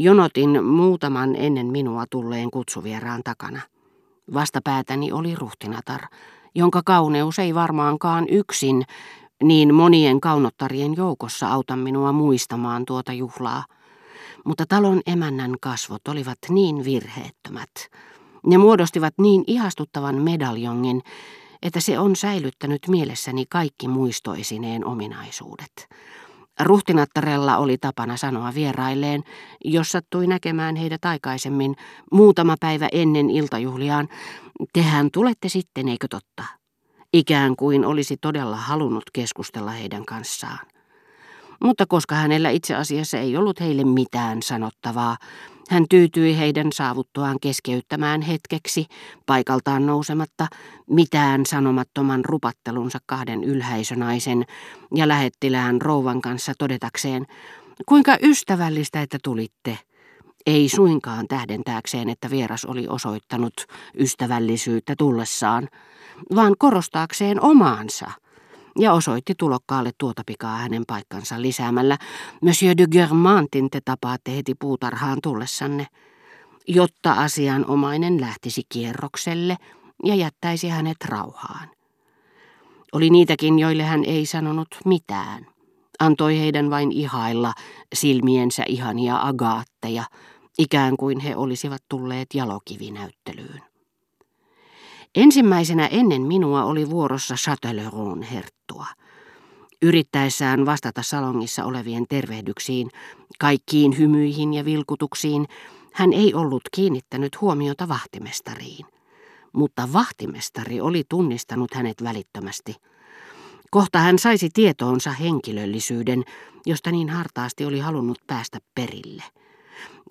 Jonotin muutaman ennen minua tulleen kutsuvieraan takana. Vastapäätäni oli ruhtinatar, jonka kauneus ei varmaankaan yksin niin monien kaunottarien joukossa auta minua muistamaan tuota juhlaa. Mutta talon emännän kasvot olivat niin virheettömät. Ne muodostivat niin ihastuttavan medaljongin, että se on säilyttänyt mielessäni kaikki muistoisineen ominaisuudet. Ruhtinattarella oli tapana sanoa vierailleen, jos sattui näkemään heidät aikaisemmin, muutama päivä ennen iltajuhliaan, tehän tulette sitten, eikö totta? Ikään kuin olisi todella halunnut keskustella heidän kanssaan. Mutta koska hänellä itse asiassa ei ollut heille mitään sanottavaa, hän tyytyi heidän saavuttuaan keskeyttämään hetkeksi, paikaltaan nousematta, mitään sanomattoman rupattelunsa kahden ylhäisönaisen ja lähettilään rouvan kanssa todetakseen, kuinka ystävällistä, että tulitte. Ei suinkaan tähdentääkseen, että vieras oli osoittanut ystävällisyyttä tullessaan, vaan korostaakseen omaansa – ja osoitti tulokkaalle tuota pikaa hänen paikkansa lisäämällä, Monsieur de Germantin te tapaatte heti puutarhaan tullessanne, jotta asianomainen lähtisi kierrokselle ja jättäisi hänet rauhaan. Oli niitäkin, joille hän ei sanonut mitään. Antoi heidän vain ihailla silmiensä ihania agaatteja, ikään kuin he olisivat tulleet jalokivinäyttelyyn. Ensimmäisenä ennen minua oli vuorossa Châtelleraun herttua. Yrittäessään vastata salongissa olevien tervehdyksiin, kaikkiin hymyihin ja vilkutuksiin, hän ei ollut kiinnittänyt huomiota vahtimestariin. Mutta vahtimestari oli tunnistanut hänet välittömästi. Kohta hän saisi tietoonsa henkilöllisyyden, josta niin hartaasti oli halunnut päästä perille.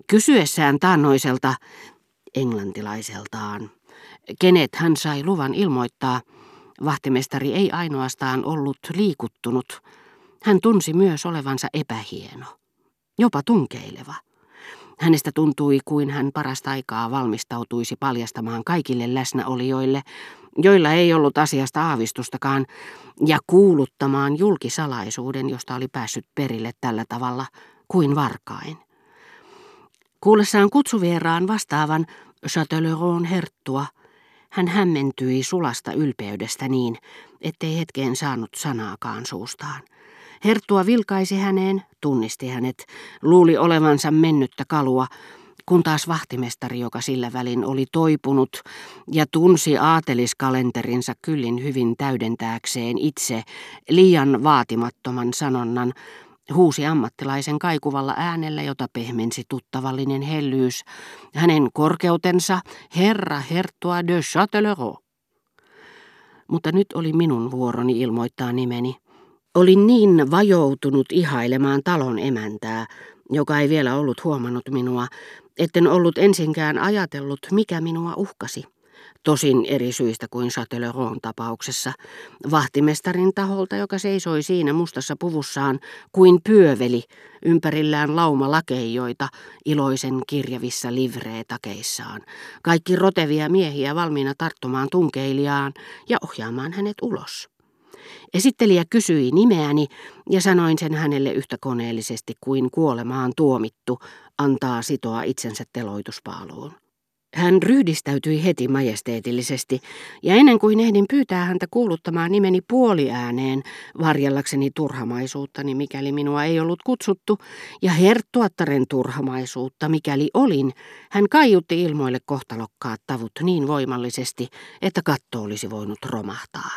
Kysyessään taannoiselta, englantilaiseltaan, kenet hän sai luvan ilmoittaa, vahtimestari ei ainoastaan ollut liikuttunut, hän tunsi myös olevansa epähieno, jopa tunkeileva. Hänestä tuntui kuin hän parasta aikaa valmistautuisi paljastamaan kaikille läsnäolijoille, joilla ei ollut asiasta aavistustakaan, ja kuuluttamaan julkisalaisuuden, josta oli päässyt perille tällä tavalla kuin varkain. Kuullessaan kutsuvieraan vastaavan Châtelleraun herttua, hän hämmentyi sulasta ylpeydestä niin, ettei hetkeen saanut sanaakaan suustaan. Herttua vilkaisi häneen, tunnisti hänet, luuli olevansa mennyttä kalua, kun taas vahtimestari, joka sillä välin oli toipunut ja tunsi aateliskalenterinsa kyllin hyvin täydentääkseen itse liian vaatimattoman sanonnan, huusi ammattilaisen kaikuvalla äänellä, jota pehmensi tuttavallinen hellyys, hänen korkeutensa herra herttua de Châtellerault. Mutta nyt oli minun vuoroni ilmoittaa nimeni. Olin niin vajoutunut ihailemaan talon emäntää, joka ei vielä ollut huomannut minua, etten ollut ensinkään ajatellut, mikä minua uhkasi tosin eri syistä kuin Châtelleraun tapauksessa, vahtimestarin taholta, joka seisoi siinä mustassa puvussaan kuin pyöveli, ympärillään lauma lakeijoita iloisen kirjavissa livreetakeissaan, kaikki rotevia miehiä valmiina tarttumaan tunkeilijaan ja ohjaamaan hänet ulos. Esittelijä kysyi nimeäni ja sanoin sen hänelle yhtä koneellisesti kuin kuolemaan tuomittu antaa sitoa itsensä teloituspaaluun. Hän ryhdistäytyi heti majesteetillisesti, ja ennen kuin ehdin pyytää häntä kuuluttamaan nimeni puoliääneen, varjellakseni turhamaisuuttani, mikäli minua ei ollut kutsuttu, ja herttuattaren turhamaisuutta, mikäli olin, hän kaiutti ilmoille kohtalokkaat tavut niin voimallisesti, että katto olisi voinut romahtaa.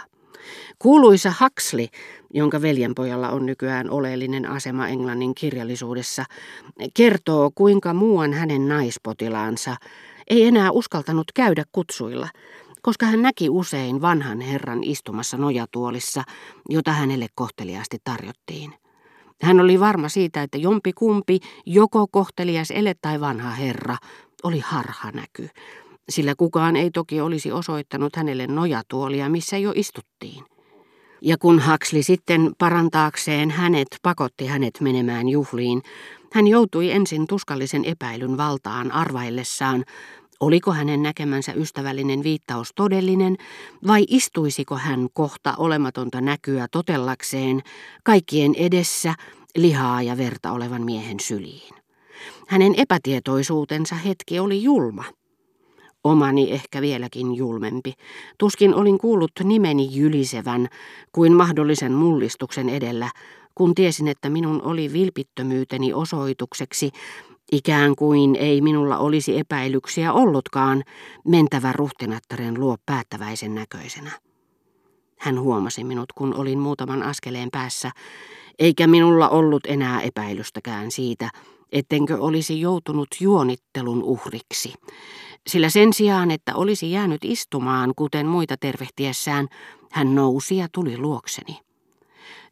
Kuuluisa Huxley, jonka veljenpojalla on nykyään oleellinen asema Englannin kirjallisuudessa, kertoo kuinka muuan hänen naispotilaansa, ei enää uskaltanut käydä kutsuilla, koska hän näki usein vanhan herran istumassa nojatuolissa, jota hänelle kohteliaasti tarjottiin. Hän oli varma siitä, että jompi kumpi, joko kohtelias ele tai vanha herra, oli harha näky, sillä kukaan ei toki olisi osoittanut hänelle nojatuolia, missä jo istuttiin. Ja kun Huxley sitten parantaakseen hänet pakotti hänet menemään juhliin, hän joutui ensin tuskallisen epäilyn valtaan arvaillessaan, Oliko hänen näkemänsä ystävällinen viittaus todellinen vai istuisiko hän kohta olematonta näkyä totellakseen kaikkien edessä lihaa ja verta olevan miehen syliin? Hänen epätietoisuutensa hetki oli julma. Omani ehkä vieläkin julmempi. Tuskin olin kuullut nimeni jylisevän kuin mahdollisen mullistuksen edellä, kun tiesin, että minun oli vilpittömyyteni osoitukseksi, ikään kuin ei minulla olisi epäilyksiä ollutkaan, mentävä ruhtinattaren luo päättäväisen näköisenä. Hän huomasi minut, kun olin muutaman askeleen päässä, eikä minulla ollut enää epäilystäkään siitä, ettenkö olisi joutunut juonittelun uhriksi. Sillä sen sijaan, että olisi jäänyt istumaan, kuten muita tervehtiessään, hän nousi ja tuli luokseni.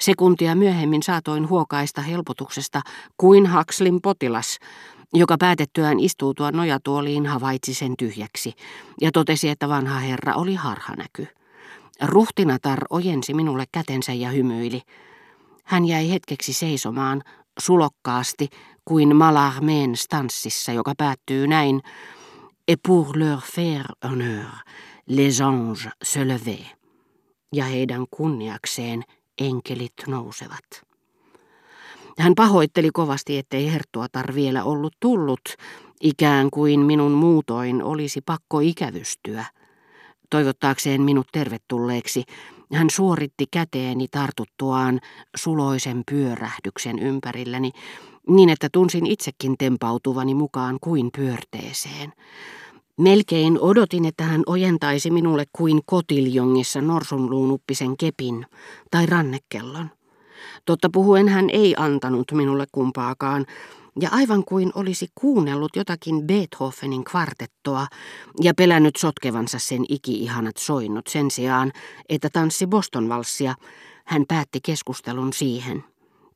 Sekuntia myöhemmin saatoin huokaista helpotuksesta kuin Hakslin potilas, joka päätettyään istuutua nojatuoliin havaitsi sen tyhjäksi ja totesi, että vanha herra oli harhanäky. Ruhtinatar ojensi minulle kätensä ja hymyili. Hän jäi hetkeksi seisomaan, sulokkaasti, kuin Malarmeen stanssissa, joka päättyy näin, Et pour leur faire honneur, les anges se levaient. Ja heidän kunniakseen enkelit nousevat. Hän pahoitteli kovasti, ettei herttuatar vielä ollut tullut, ikään kuin minun muutoin olisi pakko ikävystyä. Toivottaakseen minut tervetulleeksi, hän suoritti käteeni tartuttuaan suloisen pyörähdyksen ympärilläni, niin että tunsin itsekin tempautuvani mukaan kuin pyörteeseen. Melkein odotin, että hän ojentaisi minulle kuin kotiljongissa norsunluunuppisen kepin tai rannekellon. Totta puhuen hän ei antanut minulle kumpaakaan, ja aivan kuin olisi kuunnellut jotakin Beethovenin kvartettoa ja pelännyt sotkevansa sen iki-ihanat soinnut sen sijaan, että tanssi Boston-valssia, hän päätti keskustelun siihen.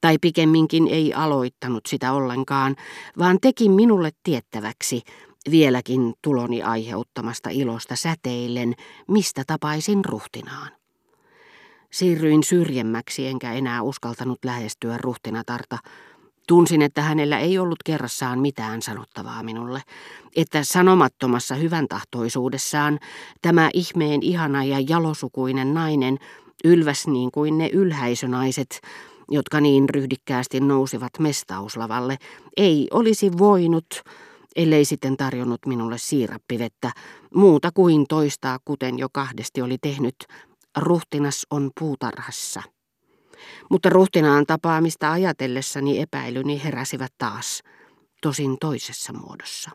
Tai pikemminkin ei aloittanut sitä ollenkaan, vaan teki minulle tiettäväksi, vieläkin tuloni aiheuttamasta ilosta säteillen, mistä tapaisin ruhtinaan. Siirryin syrjemmäksi enkä enää uskaltanut lähestyä ruhtinatarta. Tunsin, että hänellä ei ollut kerrassaan mitään sanottavaa minulle, että sanomattomassa hyvän tahtoisuudessaan tämä ihmeen ihana ja jalosukuinen nainen ylväs niin kuin ne ylhäisönaiset, jotka niin ryhdikkäästi nousivat mestauslavalle, ei olisi voinut, ellei sitten tarjonnut minulle siirappivettä, muuta kuin toistaa, kuten jo kahdesti oli tehnyt, ruhtinas on puutarhassa. Mutta ruhtinaan tapaamista ajatellessani epäilyni heräsivät taas, tosin toisessa muodossa.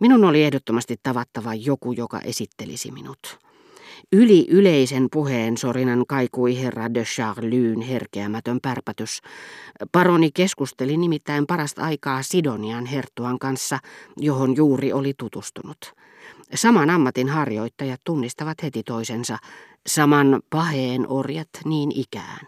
Minun oli ehdottomasti tavattava joku, joka esittelisi minut. Yli yleisen puheen sorinan kaikui herra de Charlyn herkeämätön pärpätys. Paroni keskusteli nimittäin parasta aikaa Sidonian herttuan kanssa, johon juuri oli tutustunut. Saman ammatin harjoittajat tunnistavat heti toisensa, saman paheen orjat niin ikään.